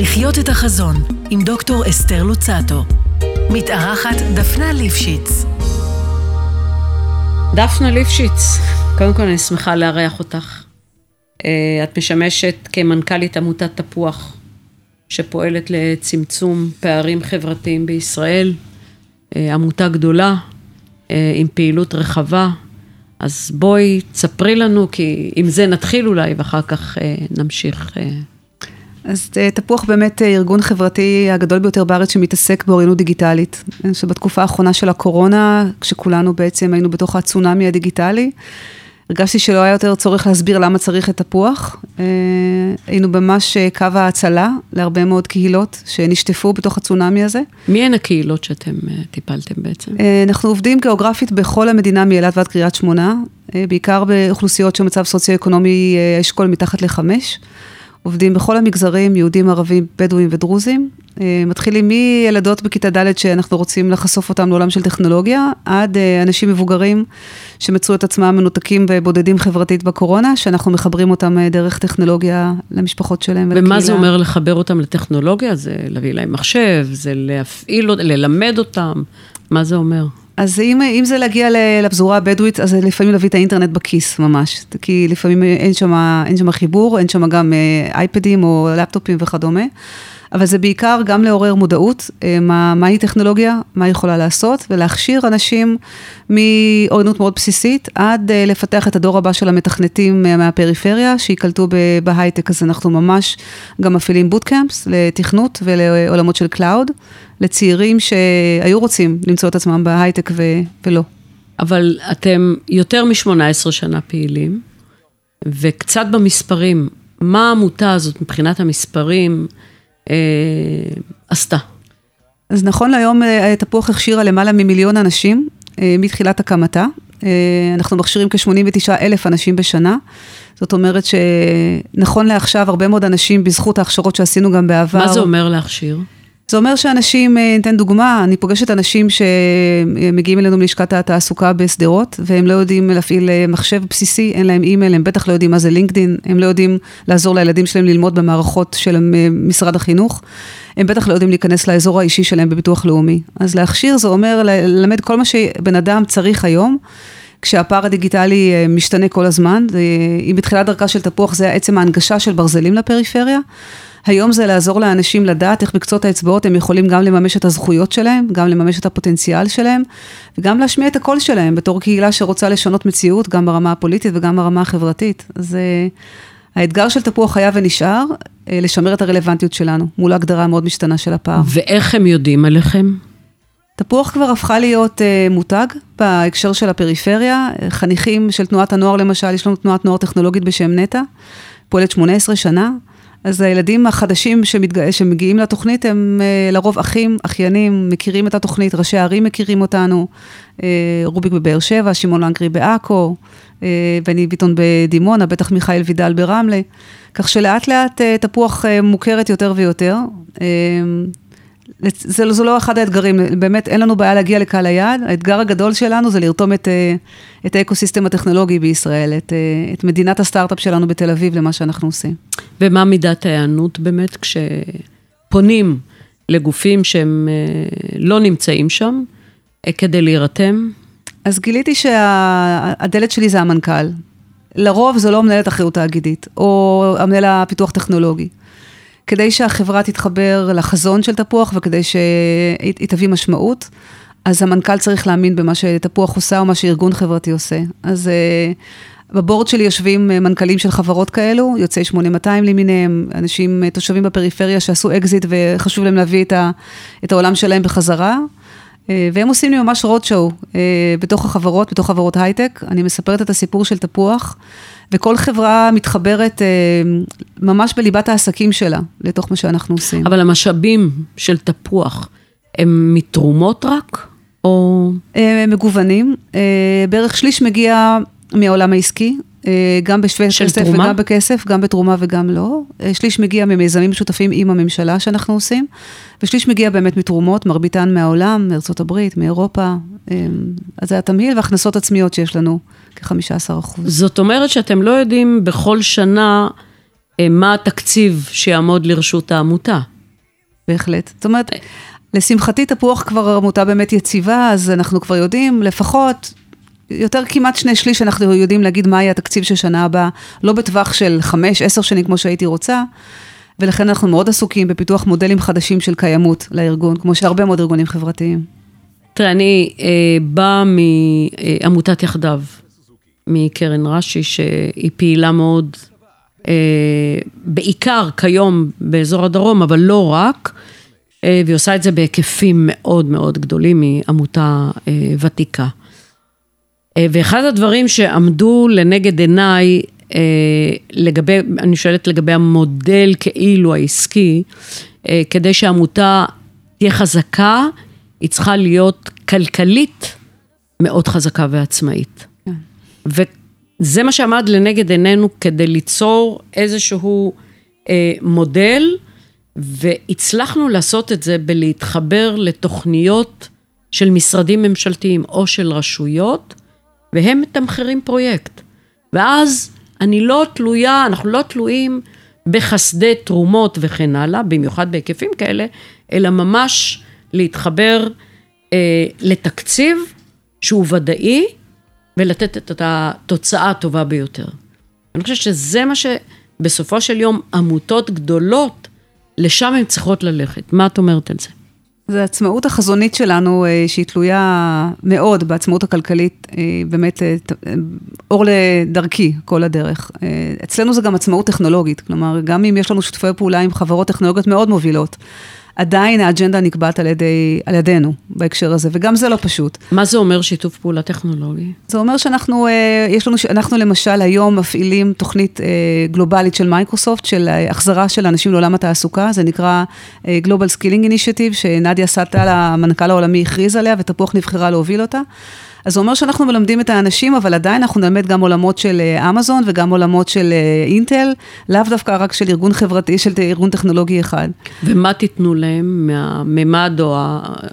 לחיות את החזון עם דוקטור אסתר לוצטו. מתארחת דפנה ליפשיץ. דפנה ליפשיץ, קודם כל אני שמחה לארח אותך. אה, את משמשת כמנכ"לית עמותת תפוח, שפועלת לצמצום פערים חברתיים בישראל. אה, עמותה גדולה, אה, עם פעילות רחבה. אז בואי, תספרי לנו, כי עם זה נתחיל אולי, ואחר כך נמשיך. אז תפוח באמת ארגון חברתי הגדול ביותר בארץ שמתעסק באוריינות דיגיטלית. שבתקופה האחרונה של הקורונה, כשכולנו בעצם היינו בתוך הצונאמי הדיגיטלי, הרגשתי שלא היה יותר צורך להסביר למה צריך את תפוח. אה, היינו ממש אה, קו ההצלה להרבה מאוד קהילות שנשטפו בתוך הצונאמי הזה. מי הן הקהילות שאתם אה, טיפלתם בעצם? אנחנו עובדים גיאוגרפית בכל המדינה מאילת ועד קריית שמונה, בעיקר באוכלוסיות שמצב סוציו-אקונומי אשכול מתחת לחמש. עובדים בכל המגזרים, יהודים, ערבים, בדואים ודרוזים. אה, מתחילים מילדות בכיתה ד' שאנחנו רוצים לחשוף אותם לעולם של טכנולוגיה, עד אה, אנשים מבוגרים שמצאו את עצמם מנותקים ובודדים חברתית בקורונה, שאנחנו מחברים אותם אה, דרך טכנולוגיה למשפחות שלהם. ומה ולקהילה. זה אומר לחבר אותם לטכנולוגיה? זה להביא להם מחשב, זה להפעיל, ללמד אותם, מה זה אומר? אז אם, אם זה להגיע לפזורה הבדואית, אז לפעמים להביא את האינטרנט בכיס ממש, כי לפעמים אין שם, חיבור, אין שם גם אייפדים או לפטופים וכדומה. אבל זה בעיקר גם לעורר מודעות, אה, מה, מהי טכנולוגיה, מה היא יכולה לעשות, ולהכשיר אנשים מאוריינות מאוד בסיסית, עד אה, לפתח את הדור הבא של המתכנתים אה, מהפריפריה, שייקלטו בהייטק, אז אנחנו ממש גם מפעילים bootcamps לתכנות ולעולמות של cloud, לצעירים שהיו רוצים למצוא את עצמם בהייטק ו- ולא. אבל אתם יותר מ-18 שנה פעילים, וקצת במספרים, מה העמותה הזאת מבחינת המספרים? אה, עשתה. אז נכון להיום אה, תפוח הכשירה למעלה ממיליון אנשים אה, מתחילת הקמתה. אנחנו מכשירים כ-89 אלף אנשים בשנה. זאת אומרת שנכון לעכשיו, הרבה מאוד אנשים, בזכות ההכשרות שעשינו גם בעבר. מה זה אומר להכשיר? זה אומר שאנשים, אה, ניתן דוגמה, אני פוגשת אנשים שמגיעים אלינו מלשכת התעסוקה בשדרות, והם לא יודעים להפעיל אה, מחשב בסיסי, אין להם אימייל, הם בטח לא יודעים מה זה לינקדין, הם לא יודעים לעזור לילדים שלהם ללמוד במערכות של אה, משרד החינוך, הם בטח לא יודעים להיכנס לאזור האישי שלהם בביטוח לאומי. אז להכשיר זה אומר ללמד כל מה שבן אדם צריך היום. כשהפער הדיגיטלי משתנה כל הזמן, אם בתחילת דרכה של תפוח זה עצם ההנגשה של ברזלים לפריפריה, היום זה לעזור לאנשים לדעת איך בקצות האצבעות הם יכולים גם לממש את הזכויות שלהם, גם לממש את הפוטנציאל שלהם, וגם להשמיע את הקול שלהם בתור קהילה שרוצה לשנות מציאות, גם ברמה הפוליטית וגם ברמה החברתית. אז uh, האתגר של תפוח היה ונשאר, uh, לשמר את הרלוונטיות שלנו, מול ההגדרה המאוד משתנה של הפער. ואיך הם יודעים עליכם? תפוח כבר הפכה להיות uh, מותג בהקשר של הפריפריה, חניכים של תנועת הנוער למשל, יש לנו תנועת נוער טכנולוגית בשם נטע, פועלת 18 שנה, אז הילדים החדשים שמתג... שמגיעים לתוכנית הם אה, לרוב אחים, אחיינים, מכירים את התוכנית, ראשי הערים מכירים אותנו, אה, רוביק בבאר שבע, שמעון לנקרי בעכו, אה, בני ביטון בדימונה, בטח מיכאל וידל ברמלה, כך שלאט לאט תפוח מוכרת יותר ויותר. זה, זה לא אחד האתגרים, באמת אין לנו בעיה להגיע לקהל היעד, האתגר הגדול שלנו זה לרתום את, אה, את האקוסיסטם הטכנולוגי בישראל, את, אה, את מדינת הסטארט-אפ שלנו בתל אביב למה שאנחנו עושים. ומה מידת ההיענות באמת כשפונים לגופים שהם אה, לא נמצאים שם כדי להירתם? אז גיליתי שהדלת שלי זה המנכ"ל. לרוב זה לא מנהלת אחריות תאגידית, או המנהל הפיתוח טכנולוגי. כדי שהחברה תתחבר לחזון של תפוח וכדי שהיא תביא משמעות, אז המנכ"ל צריך להאמין במה שתפוח עושה או מה שארגון חברתי עושה. אז uh, ב board שלי יושבים uh, מנכ"לים של חברות כאלו, יוצאי 8200 למיניהם, אנשים, uh, תושבים בפריפריה שעשו אקזיט וחשוב להם להביא את, ה, את העולם שלהם בחזרה. והם עושים לי ממש road show בתוך החברות, בתוך חברות הייטק. אני מספרת את הסיפור של תפוח. וכל חברה מתחברת אה, ממש בליבת העסקים שלה, לתוך מה שאנחנו עושים. אבל המשאבים של תפוח, הם מתרומות רק? או... אה, מגוונים. אה, בערך שליש מגיע מהעולם העסקי, גם בשווה כסף תרומה? וגם בכסף, גם בתרומה וגם לא. שליש מגיע ממיזמים משותפים עם הממשלה שאנחנו עושים, ושליש מגיע באמת מתרומות, מרביתן מהעולם, מארצות הברית, מאירופה. אז זה התמהיל והכנסות עצמיות שיש לנו. כ-15 אחוז. זאת אומרת שאתם לא יודעים בכל שנה מה התקציב שיעמוד לרשות העמותה. בהחלט. זאת אומרת, לשמחתי תפוח כבר עמותה באמת יציבה, אז אנחנו כבר יודעים, לפחות יותר כמעט שני שליש אנחנו יודעים להגיד מה יהיה התקציב של שנה הבאה, לא בטווח של חמש, עשר שנים כמו שהייתי רוצה, ולכן אנחנו מאוד עסוקים בפיתוח מודלים חדשים של קיימות לארגון, כמו שהרבה מאוד ארגונים חברתיים. תראה, אני אה, באה מעמותת יחדיו, מקרן רש"י, שהיא פעילה מאוד, אה, בעיקר כיום באזור הדרום, אבל לא רק, אה, והיא עושה את זה בהיקפים מאוד מאוד גדולים מעמותה אה, ותיקה. אה, ואחד הדברים שעמדו לנגד עיניי, אה, לגבי, אני שואלת לגבי המודל כאילו העסקי, אה, כדי שעמותה תהיה חזקה, היא צריכה להיות כלכלית מאוד חזקה ועצמאית. כן. וזה מה שעמד לנגד עינינו כדי ליצור איזשהו מודל, והצלחנו לעשות את זה בלהתחבר לתוכניות של משרדים ממשלתיים או של רשויות, והם מתמחרים פרויקט. ואז אני לא תלויה, אנחנו לא תלויים בחסדי תרומות וכן הלאה, במיוחד בהיקפים כאלה, אלא ממש להתחבר אה, לתקציב שהוא ודאי, ולתת את התוצאה הטובה ביותר. אני חושבת שזה מה שבסופו של יום עמותות גדולות, לשם הן צריכות ללכת. מה את אומרת על זה? זה העצמאות החזונית שלנו, אה, שהיא תלויה מאוד בעצמאות הכלכלית, אה, באמת אה, אור לדרכי כל הדרך. אצלנו זה גם עצמאות טכנולוגית, כלומר, גם אם יש לנו שותפי פעולה עם חברות טכנולוגיות מאוד מובילות, עדיין האג'נדה נקבעת על, ידי, על ידינו בהקשר הזה, וגם זה לא פשוט. מה זה אומר שיתוף פעולה טכנולוגי? זה אומר שאנחנו, אה, יש לנו, אנחנו למשל היום מפעילים תוכנית אה, גלובלית של מייקרוסופט, של אה, החזרה של אנשים לעולם התעסוקה, זה נקרא Global Skilling Initiative, שנדיה סטל, המנכ"ל העולמי, הכריז עליה, ותפוח נבחרה להוביל אותה. אז זה אומר שאנחנו מלמדים את האנשים, אבל עדיין אנחנו נלמד גם עולמות של אה, אמזון וגם עולמות של אה, אינטל, לאו דווקא רק של ארגון חברתי, של ארגון טכנולוגי אחד. ומה תיתנו להם מהממד או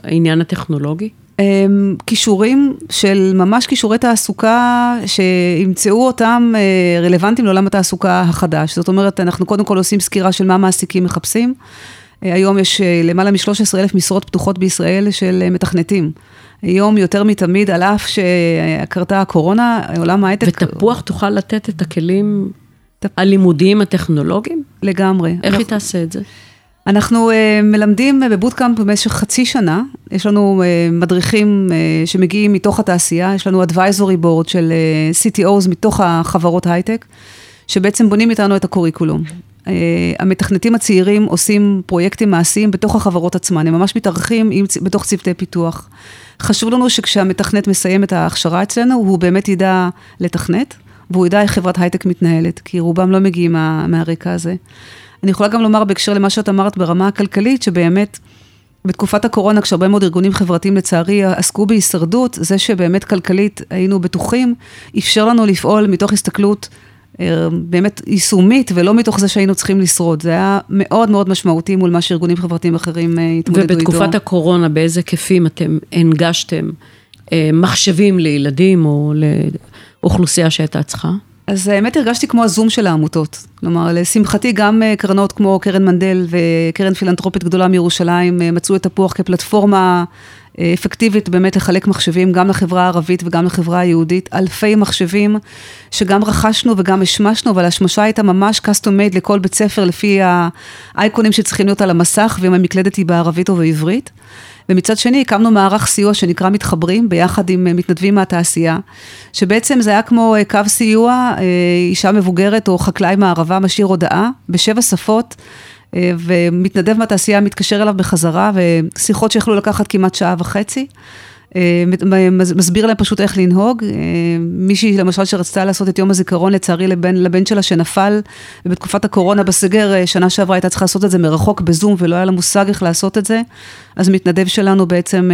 העניין הטכנולוגי? אמ, כישורים של ממש כישורי תעסוקה שימצאו אותם אה, רלוונטיים לעולם התעסוקה החדש. זאת אומרת, אנחנו קודם כל עושים סקירה של מה מעסיקים מחפשים. היום יש למעלה מ-13 אלף משרות פתוחות בישראל של מתכנתים. היום יותר מתמיד, על אף שקרתה הקורונה, עולם ההייטק... ותפוח תוכל לתת את הכלים תפ... הלימודיים הטכנולוגיים? לגמרי. איך אנחנו... היא תעשה את זה? אנחנו uh, מלמדים בבוטקאמפ במשך חצי שנה, יש לנו uh, מדריכים uh, שמגיעים מתוך התעשייה, יש לנו advisory board של uh, CTOs מתוך החברות הייטק, שבעצם בונים איתנו את הקוריקולום. Uh, המתכנתים הצעירים עושים פרויקטים מעשיים בתוך החברות עצמן, הם ממש מתארחים עם, בתוך צוותי פיתוח. חשוב לנו שכשהמתכנת מסיים את ההכשרה אצלנו, הוא באמת ידע לתכנת, והוא ידע איך חברת הייטק מתנהלת, כי רובם לא מגיעים מה, מהרקע הזה. אני יכולה גם לומר בהקשר למה שאת אמרת ברמה הכלכלית, שבאמת, בתקופת הקורונה, כשהרבה מאוד ארגונים חברתיים לצערי עסקו בהישרדות, זה שבאמת כלכלית היינו בטוחים, אפשר לנו לפעול מתוך הסתכלות אה, באמת יישומית, ולא מתוך זה שהיינו צריכים לשרוד. זה היה מאוד מאוד משמעותי מול מה שארגונים חברתיים אחרים אה, התמודדו איתו. ובתקופת הקורונה, באיזה היקפים אתם הנגשתם אה, מחשבים לילדים או לאוכלוסייה שהייתה צריכה? אז האמת הרגשתי כמו הזום של העמותות. כלומר, לשמחתי גם קרנות כמו קרן מנדל וקרן פילנטרופית גדולה מירושלים מצאו את תפוח כפלטפורמה אפקטיבית באמת לחלק מחשבים גם לחברה הערבית וגם לחברה היהודית, אלפי מחשבים שגם רכשנו וגם השמשנו, אבל השמשה הייתה ממש custom made לכל בית ספר לפי האייקונים שצריכים להיות על המסך, ואם המקלדת היא בערבית או בעברית. ומצד שני הקמנו מערך סיוע שנקרא מתחברים ביחד עם מתנדבים מהתעשייה, שבעצם זה היה כמו קו סיוע, אה, אישה מבוגרת או חקלאי מערבה משאיר הודעה בשבע שפות. אה, ומתנדב מהתעשייה מתקשר אליו בחזרה, ושיחות שיכלו לקחת כמעט שעה וחצי. אה, מסביר להם פשוט איך לנהוג. אה, מישהי למשל שרצתה לעשות את יום הזיכרון לצערי לבן, לבן שלה שנפל ובתקופת הקורונה בסגר שנה שעברה הייתה צריכה לעשות את זה מרחוק בזום ולא היה לה מושג איך לעשות את זה. אז מתנדב שלנו בעצם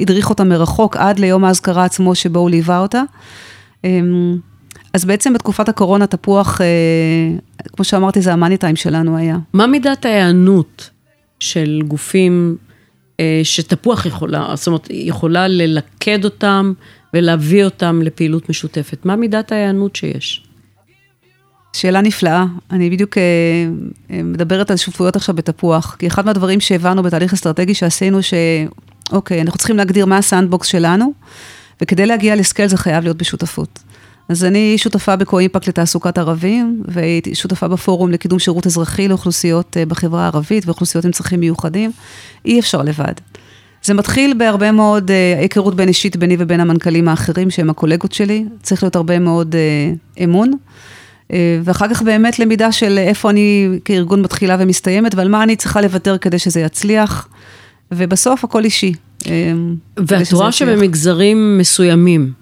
הדריך אותה מרחוק עד ליום האזכרה עצמו שבו הוא ליווה אותה. אז בעצם בתקופת הקורונה תפוח, אה, כמו שאמרתי, זה המאני טיים שלנו היה. מה מידת ההיענות של גופים אה, שתפוח יכולה, זאת אומרת, יכולה ללכד אותם ולהביא אותם לפעילות משותפת? מה מידת ההיענות שיש? שאלה נפלאה. אני בדיוק אה, אה, מדברת על שותפויות עכשיו בתפוח, כי אחד מהדברים שהבנו בתהליך אסטרטגי שעשינו, שאוקיי, אנחנו צריכים להגדיר מה ה sandbox שלנו, וכדי להגיע ל scale זה חייב להיות בשותפות. אז אני שותפה בקו-אימפקט לתעסוקת ערבים, והייתי שותפה בפורום לקידום שירות אזרחי לאוכלוסיות אה, בחברה הערבית ואוכלוסיות עם צרכים מיוחדים. אי אפשר לבד. זה מתחיל בהרבה מאוד אה, היכרות בין אישית ביני ובין המנכ"לים האחרים, שהם הקולגות שלי. צריך להיות הרבה מאוד אה, אמון. אה, ואחר כך באמת למידה של איפה אני כארגון מתחילה ומסתיימת, ועל מה אני צריכה לוותר כדי שזה יצליח. ובסוף הכל אישי. אה, ואת רואה שבמגזרים מסוימים,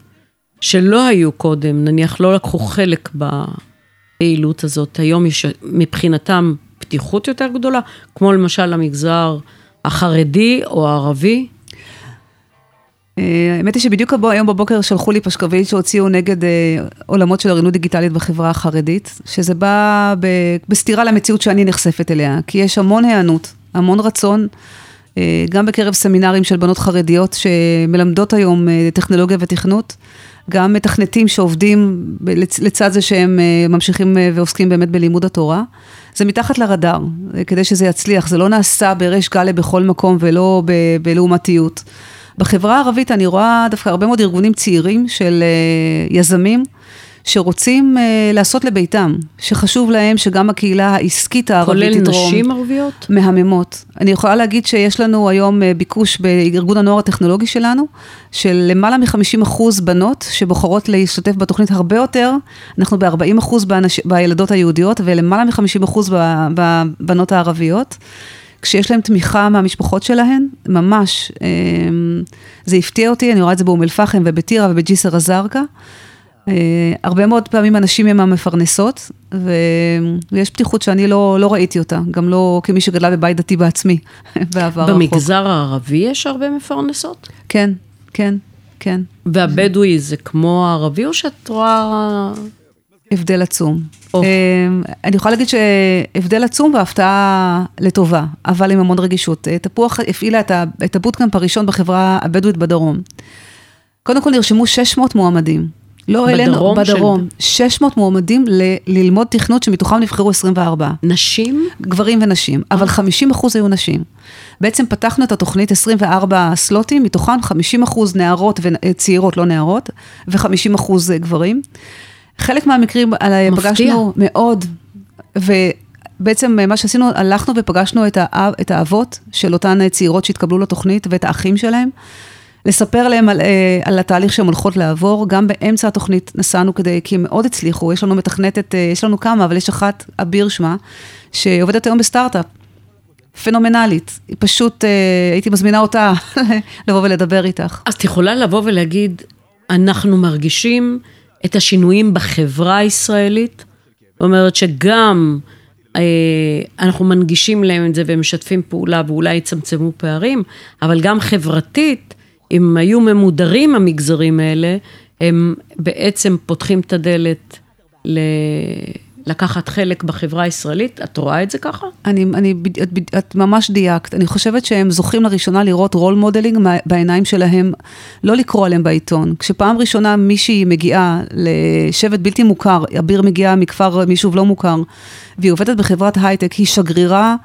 שלא היו קודם, נניח לא לקחו חלק בפעילות הזאת, היום יש מבחינתם פתיחות יותר גדולה, כמו למשל המגזר החרדי או הערבי? אה, האמת היא שבדיוק היום בבוקר שלחו לי פשקוויל שהוציאו נגד אה, עולמות של אוריינות דיגיטלית בחברה החרדית, שזה בא בסתירה למציאות שאני נחשפת אליה, כי יש המון היענות, המון רצון, אה, גם בקרב סמינרים של בנות חרדיות שמלמדות היום טכנולוגיה ותכנות. גם מתכנתים שעובדים לצד זה שהם ממשיכים ועוסקים באמת בלימוד התורה. זה מתחת לרדאר, כדי שזה יצליח, זה לא נעשה בריש גלי בכל מקום ולא בלעומתיות. בחברה הערבית אני רואה דווקא הרבה מאוד ארגונים צעירים של יזמים. שרוצים uh, לעשות לביתם, שחשוב להם שגם הקהילה העסקית הערבית תתרום. כולל נשים ערביות? מהממות. אני יכולה להגיד שיש לנו היום uh, ביקוש בארגון הנוער הטכנולוגי שלנו, של למעלה מ-50 אחוז בנות שבוחרות להשתתף בתוכנית הרבה יותר, אנחנו ב-40 אחוז בילדות היהודיות ולמעלה מ-50 אחוז בבנות הערביות. כשיש להם תמיכה מהמשפחות שלהן, ממש, אמ, זה הפתיע אותי, אני רואה את זה באום אל-פחם ובטירה ובג'יסר א-זרקא. אה, הרבה מאוד פעמים אנשים הם המפרנסות, ויש פתיחות שאני לא, לא ראיתי אותה, גם לא כמי שגדלה בבית דתי בעצמי, בעבר הרחוק. במגזר הערבי יש הרבה מפרנסות? כן, כן, כן. והבדואי זה כמו הערבי, או שאת רואה... הבדל עצום. Oh. אני יכולה להגיד שהבדל עצום והפתעה לטובה, אבל עם המון רגישות. תפוח הפעילה את הבוטקאמפ הראשון בחברה הבדואית בדרום. קודם כל נרשמו 600 מועמדים. לא אלינו, בדרום. של... 600 מועמדים ל- ללמוד תכנות שמתוכם נבחרו 24. נשים? גברים ונשים, אבל 50 אחוז היו נשים. בעצם פתחנו את התוכנית 24 סלוטים, מתוכם 50 אחוז נערות וצעירות, לא נערות, ו-50 אחוז גברים. חלק מהמקרים מפתיע. פגשנו מאוד, ובעצם מה שעשינו, הלכנו ופגשנו את, האב, את האבות של אותן צעירות שהתקבלו לתוכנית ואת האחים שלהם. לספר להם על, אה, על התהליך שהן הולכות לעבור, גם באמצע התוכנית נסענו כדי, כי הם מאוד הצליחו, יש לנו מתכנתת, אה, יש לנו כמה, אבל יש אחת, אביר שמה, שעובדת היום בסטארט-אפ, פנומנלית, היא פשוט, אה, הייתי מזמינה אותה לבוא ולדבר איתך. אז את יכולה לבוא ולהגיד, אנחנו מרגישים את השינויים בחברה הישראלית. זאת אומרת שגם אה, אנחנו מנגישים להם את זה ומשתפים פעולה ואולי יצמצמו פערים, אבל גם חברתית, אם היו ממודרים המגזרים האלה, הם בעצם פותחים את הדלת ל... לקחת חלק בחברה הישראלית? את רואה את זה ככה? אני, אני, את, את ממש דייקת. אני חושבת שהם זוכים לראשונה לראות role modeling בעיניים שלהם, לא לקרוא עליהם בעיתון. כשפעם ראשונה מישהי מגיעה לשבט בלתי מוכר, אביר מגיעה מכפר, מיישוב לא מוכר, והיא עובדת בחברת הייטק, היא שגרירה.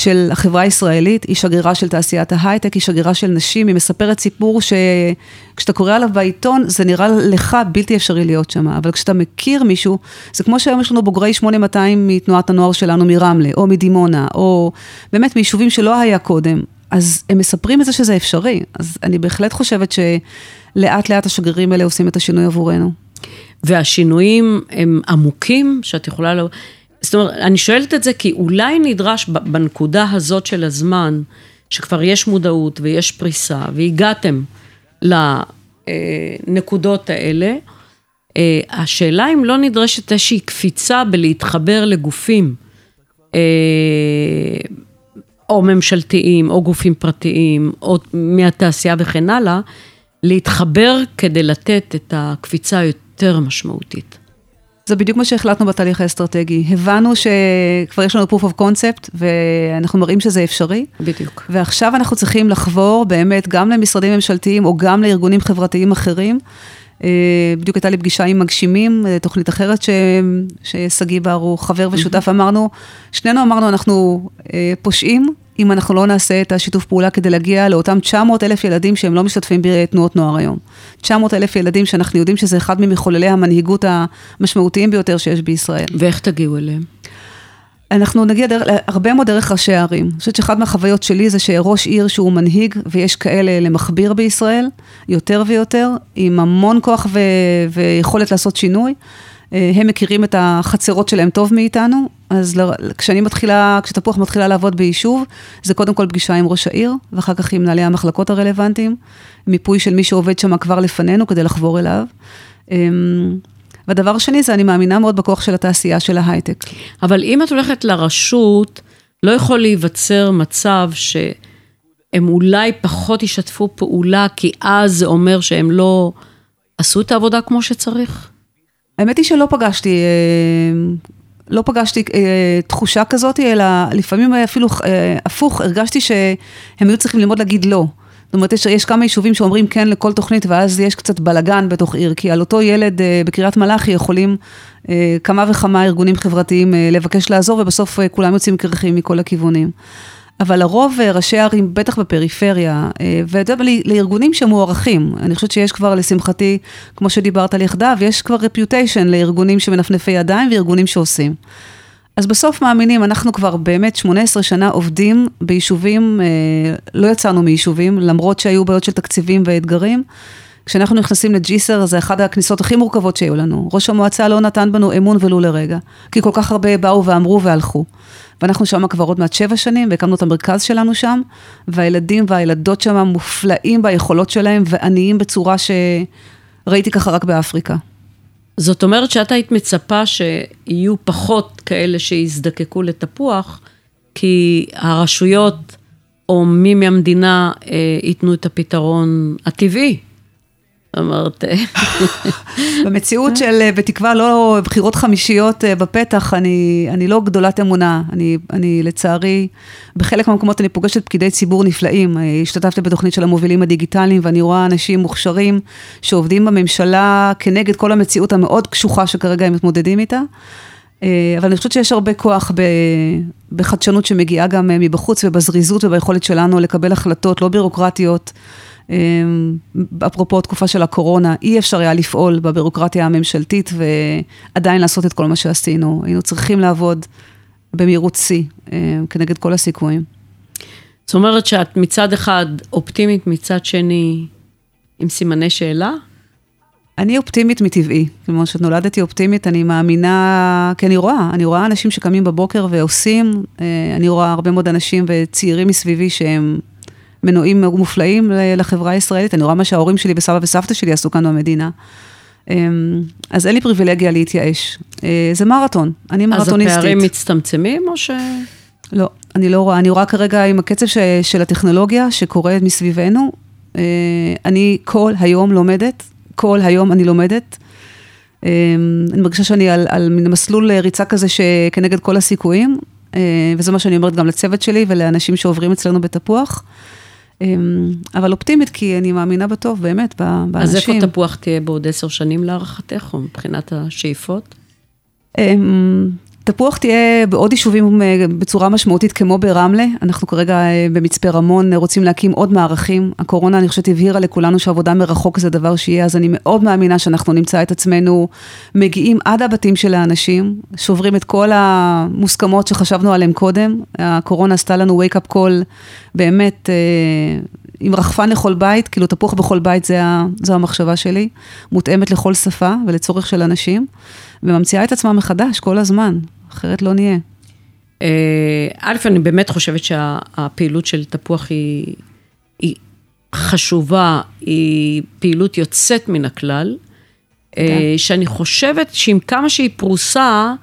של החברה הישראלית, היא שגרירה של תעשיית ההייטק, היא שגרירה של נשים, היא מספרת סיפור שכשאתה קורא עליו בעיתון, זה נראה לך בלתי אפשרי להיות שם, אבל כשאתה מכיר מישהו, זה כמו שהיום יש לנו בוגרי 8200 מתנועת הנוער שלנו מרמלה, או מדימונה, או באמת מיישובים שלא היה קודם, אז הם מספרים את זה שזה אפשרי, אז אני בהחלט חושבת שלאט לאט השגרירים האלה עושים את השינוי עבורנו. והשינויים הם עמוקים, שאת יכולה... לא... זאת אומרת, אני שואלת את זה כי אולי נדרש בנקודה הזאת של הזמן, שכבר יש מודעות ויש פריסה, והגעתם לנקודות האלה, אה, השאלה אם לא נדרשת איזושהי קפיצה בלהתחבר לגופים, אה, או ממשלתיים, או גופים פרטיים, או מהתעשייה וכן הלאה, להתחבר כדי לתת את הקפיצה היותר משמעותית. זה בדיוק מה שהחלטנו בתהליך האסטרטגי. הבנו שכבר יש לנו proof of concept, ואנחנו מראים שזה אפשרי. בדיוק. ועכשיו אנחנו צריכים לחבור באמת גם למשרדים ממשלתיים, או גם לארגונים חברתיים אחרים, בדיוק הייתה לי פגישה עם מגשימים, תוכנית אחרת ששגיא בר הוא חבר ושותף, אמרנו, שנינו אמרנו, אנחנו פושעים אם אנחנו לא נעשה את השיתוף פעולה כדי להגיע לאותם 900 אלף ילדים שהם לא משתתפים בתנועות נוער היום. 900 אלף ילדים שאנחנו יודעים שזה אחד ממחוללי המנהיגות המשמעותיים ביותר שיש בישראל. ואיך תגיעו אליהם? אנחנו נגיע דרך, הרבה מאוד דרך ראשי הערים. אני חושבת שאחת מהחוויות שלי זה שראש עיר שהוא מנהיג, ויש כאלה למכביר בישראל, יותר ויותר, עם המון כוח ו, ויכולת לעשות שינוי. אה, הם מכירים את החצרות שלהם טוב מאיתנו, אז כשאני מתחילה, כשתפוח מתחילה לעבוד ביישוב, זה קודם כל פגישה עם ראש העיר, ואחר כך עם מנהלי המחלקות הרלוונטיים, מיפוי של מי שעובד שם כבר לפנינו כדי לחבור אליו. אמ, והדבר השני זה, אני מאמינה מאוד בכוח של התעשייה של ההייטק. אבל אם את הולכת לרשות, לא יכול להיווצר מצב שהם אולי פחות ישתפו פעולה, כי אז זה אומר שהם לא עשו את העבודה כמו שצריך? האמת היא שלא פגשתי, אה, לא פגשתי אה, תחושה כזאת, אלא לפעמים אפילו אה, הפוך, הרגשתי שהם היו צריכים ללמוד להגיד לא. זאת אומרת, יש, יש כמה יישובים שאומרים כן לכל תוכנית, ואז יש קצת בלגן בתוך עיר, כי על אותו ילד בקריית מלאכי יכולים כמה וכמה ארגונים חברתיים לבקש לעזור, ובסוף כולם יוצאים קרחים מכל הכיוונים. אבל לרוב אה, ראשי הערים, בטח בפריפריה, אה, ואתה יודע, לארגונים שמוערכים, אני חושבת שיש כבר, לשמחתי, כמו שדיברת על יחדיו, יש כבר רפיוטיישן לארגונים שמנפנפי ידיים וארגונים שעושים. אז בסוף מאמינים, אנחנו כבר באמת 18 שנה עובדים ביישובים, אה, לא יצאנו מיישובים, למרות שהיו בעיות של תקציבים ואתגרים. כשאנחנו נכנסים לג'יסר, זה אחת הכניסות הכי מורכבות שהיו לנו. ראש המועצה לא נתן בנו אמון ולו לרגע, כי כל כך הרבה באו ואמרו והלכו. ואנחנו שם כבר עוד מעט שבע שנים, והקמנו את המרכז שלנו שם, והילדים והילדות שם מופלאים ביכולות שלהם, ועניים בצורה שראיתי ככה רק באפריקה. זאת אומרת שאת היית מצפה שיהיו פחות כאלה שיזדקקו לתפוח, כי הרשויות או מי מהמדינה אה, ייתנו את הפתרון הטבעי. אמרת. במציאות של, אה, בתקווה, לא בחירות חמישיות אה, בפתח, אני, אני לא גדולת אמונה. אני, אני לצערי, בחלק מהמקומות אני פוגשת פקידי ציבור נפלאים. אה, השתתפתי בתוכנית של המובילים הדיגיטליים, ואני רואה אנשים מוכשרים שעובדים בממשלה כנגד כל המציאות המאוד קשוחה שכרגע הם מתמודדים איתה. אבל אני חושבת שיש הרבה כוח בחדשנות שמגיעה גם מבחוץ ובזריזות וביכולת שלנו לקבל החלטות לא בירוקרטיות. אמ, אפרופו תקופה של הקורונה, אי אפשר היה לפעול בבירוקרטיה הממשלתית ועדיין לעשות את כל מה שעשינו. היינו צריכים לעבוד במהירות שיא אמ, כנגד כל הסיכויים. זאת אומרת שאת מצד אחד אופטימית, מצד שני עם סימני שאלה? אני אופטימית מטבעי, כלומר שנולדתי אופטימית, אני מאמינה, כי אני רואה, אני רואה אנשים שקמים בבוקר ועושים, אה, אני רואה הרבה מאוד אנשים וצעירים מסביבי שהם מנועים מופלאים לחברה הישראלית, אני רואה מה שההורים שלי וסבא וסבתא שלי עשו כאן במדינה. אמ, אז אין לי פריבילגיה להתייאש. אה, זה מרתון, אני מרתוניסטית. אז הפערים מצטמצמים או ש... לא, אני לא רואה, אני רואה כרגע עם הקצב ש, של הטכנולוגיה שקורה מסביבנו, אה, אני כל היום לומדת, כל היום אני לומדת. אמ, אני מרגישה שאני על, על מין מסלול ריצה כזה שכנגד כל הסיכויים, אה, וזה מה שאני אומרת גם לצוות שלי ולאנשים שעוברים אצלנו בתפוח. אמ, אבל אופטימית, כי אני מאמינה בטוב, באמת, באנשים. אז איפה תפוח תהיה בעוד עשר שנים להערכתך, או מבחינת השאיפות? תפוח תהיה בעוד יישובים אה, בצורה משמעותית כמו ברמלה, אנחנו כרגע אה, במצפה רמון רוצים להקים עוד מערכים. הקורונה, אני חושבת, הבהירה לכולנו שעבודה מרחוק זה דבר שיהיה, אז אני מאוד מאמינה שאנחנו נמצא את עצמנו מגיעים עד הבתים של האנשים, שוברים את כל המוסכמות שחשבנו עליהן קודם. הקורונה עשתה לנו wake up call באמת אה, עם רחפן לכל בית, כאילו תפוח בכל בית זה, זו המחשבה שלי, מותאמת לכל שפה ולצורך של אנשים, וממציאה את עצמה מחדש כל הזמן, אחרת לא נהיה. אה, א', אני באמת חושבת שהפעילות של תפוח היא, היא חשובה, היא פעילות יוצאת מן הכלל, כן. שאני חושבת שעם כמה שהיא פרוסה,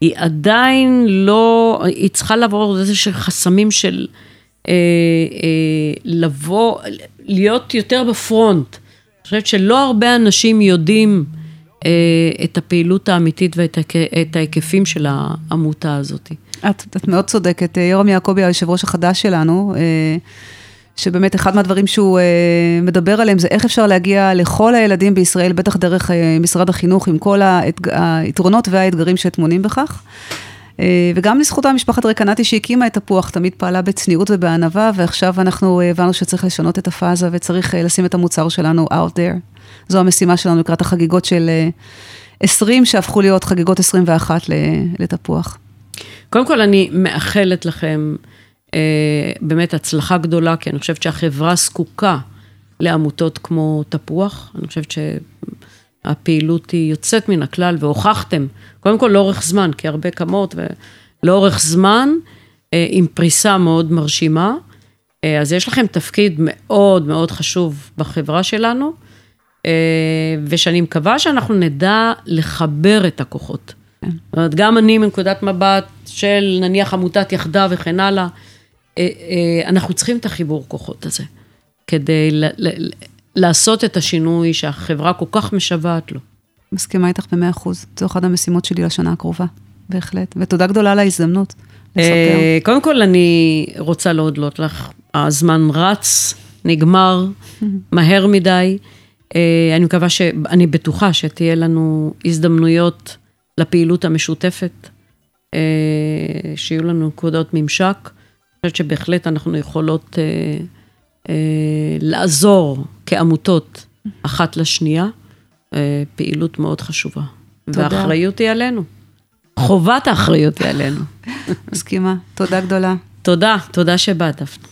היא עדיין לא, היא צריכה לעבור איזה שהם חסמים של... אה, אה, לבוא, להיות יותר בפרונט. אני חושבת שלא הרבה אנשים יודעים אה, את הפעילות האמיתית ואת ההיקפים של העמותה הזאת. את, את מאוד צודקת. יורם יעקבי, היושב ראש החדש שלנו, שבאמת אחד מהדברים שהוא מדבר עליהם זה איך אפשר להגיע לכל הילדים בישראל, בטח דרך משרד החינוך, עם כל האתג... היתרונות והאתגרים שטמונים בכך. וגם לזכותה משפחת רקנטי שהקימה את תפוח, תמיד פעלה בצניעות ובענווה, ועכשיו אנחנו הבנו שצריך לשנות את הפאזה וצריך לשים את המוצר שלנו out there. זו המשימה שלנו לקראת החגיגות של uh, 20, שהפכו להיות חגיגות 21 לתפוח. קודם כל, אני מאחלת לכם אה, באמת הצלחה גדולה, כי אני חושבת שהחברה זקוקה לעמותות כמו תפוח. אני חושבת שהפעילות היא יוצאת מן הכלל, והוכחתם, קודם כל לאורך זמן, כי הרבה קמות, ולאורך זמן, אה, עם פריסה מאוד מרשימה. אה, אז יש לכם תפקיד מאוד מאוד חשוב בחברה שלנו, ושאני מקווה שאנחנו נדע לחבר את הכוחות. כן. זאת אומרת, גם אני מנקודת מבט של נניח עמותת יחדה וכן הלאה, אה, אה, אנחנו צריכים את החיבור כוחות הזה, כדי לעשות את השינוי שהחברה כל כך משוועת לו. מסכימה איתך במאה אחוז, זו אחת המשימות שלי לשנה הקרובה, בהחלט. ותודה גדולה על ההזדמנות. אה, קודם כל, אני רוצה להודות לך. הזמן רץ, נגמר, מהר מדי. אני מקווה ש... אני בטוחה שתהיה לנו הזדמנויות לפעילות המשותפת, שיהיו לנו נקודות ממשק. חושבת שבהחלט אנחנו יכולות אה, אה, לעזור כעמותות אחת לשנייה, אה, פעילות מאוד חשובה. תודה. והאחריות היא עלינו. חובת האחריות היא עלינו. מסכימה. תודה גדולה. תודה, תודה שבאת, דפנה.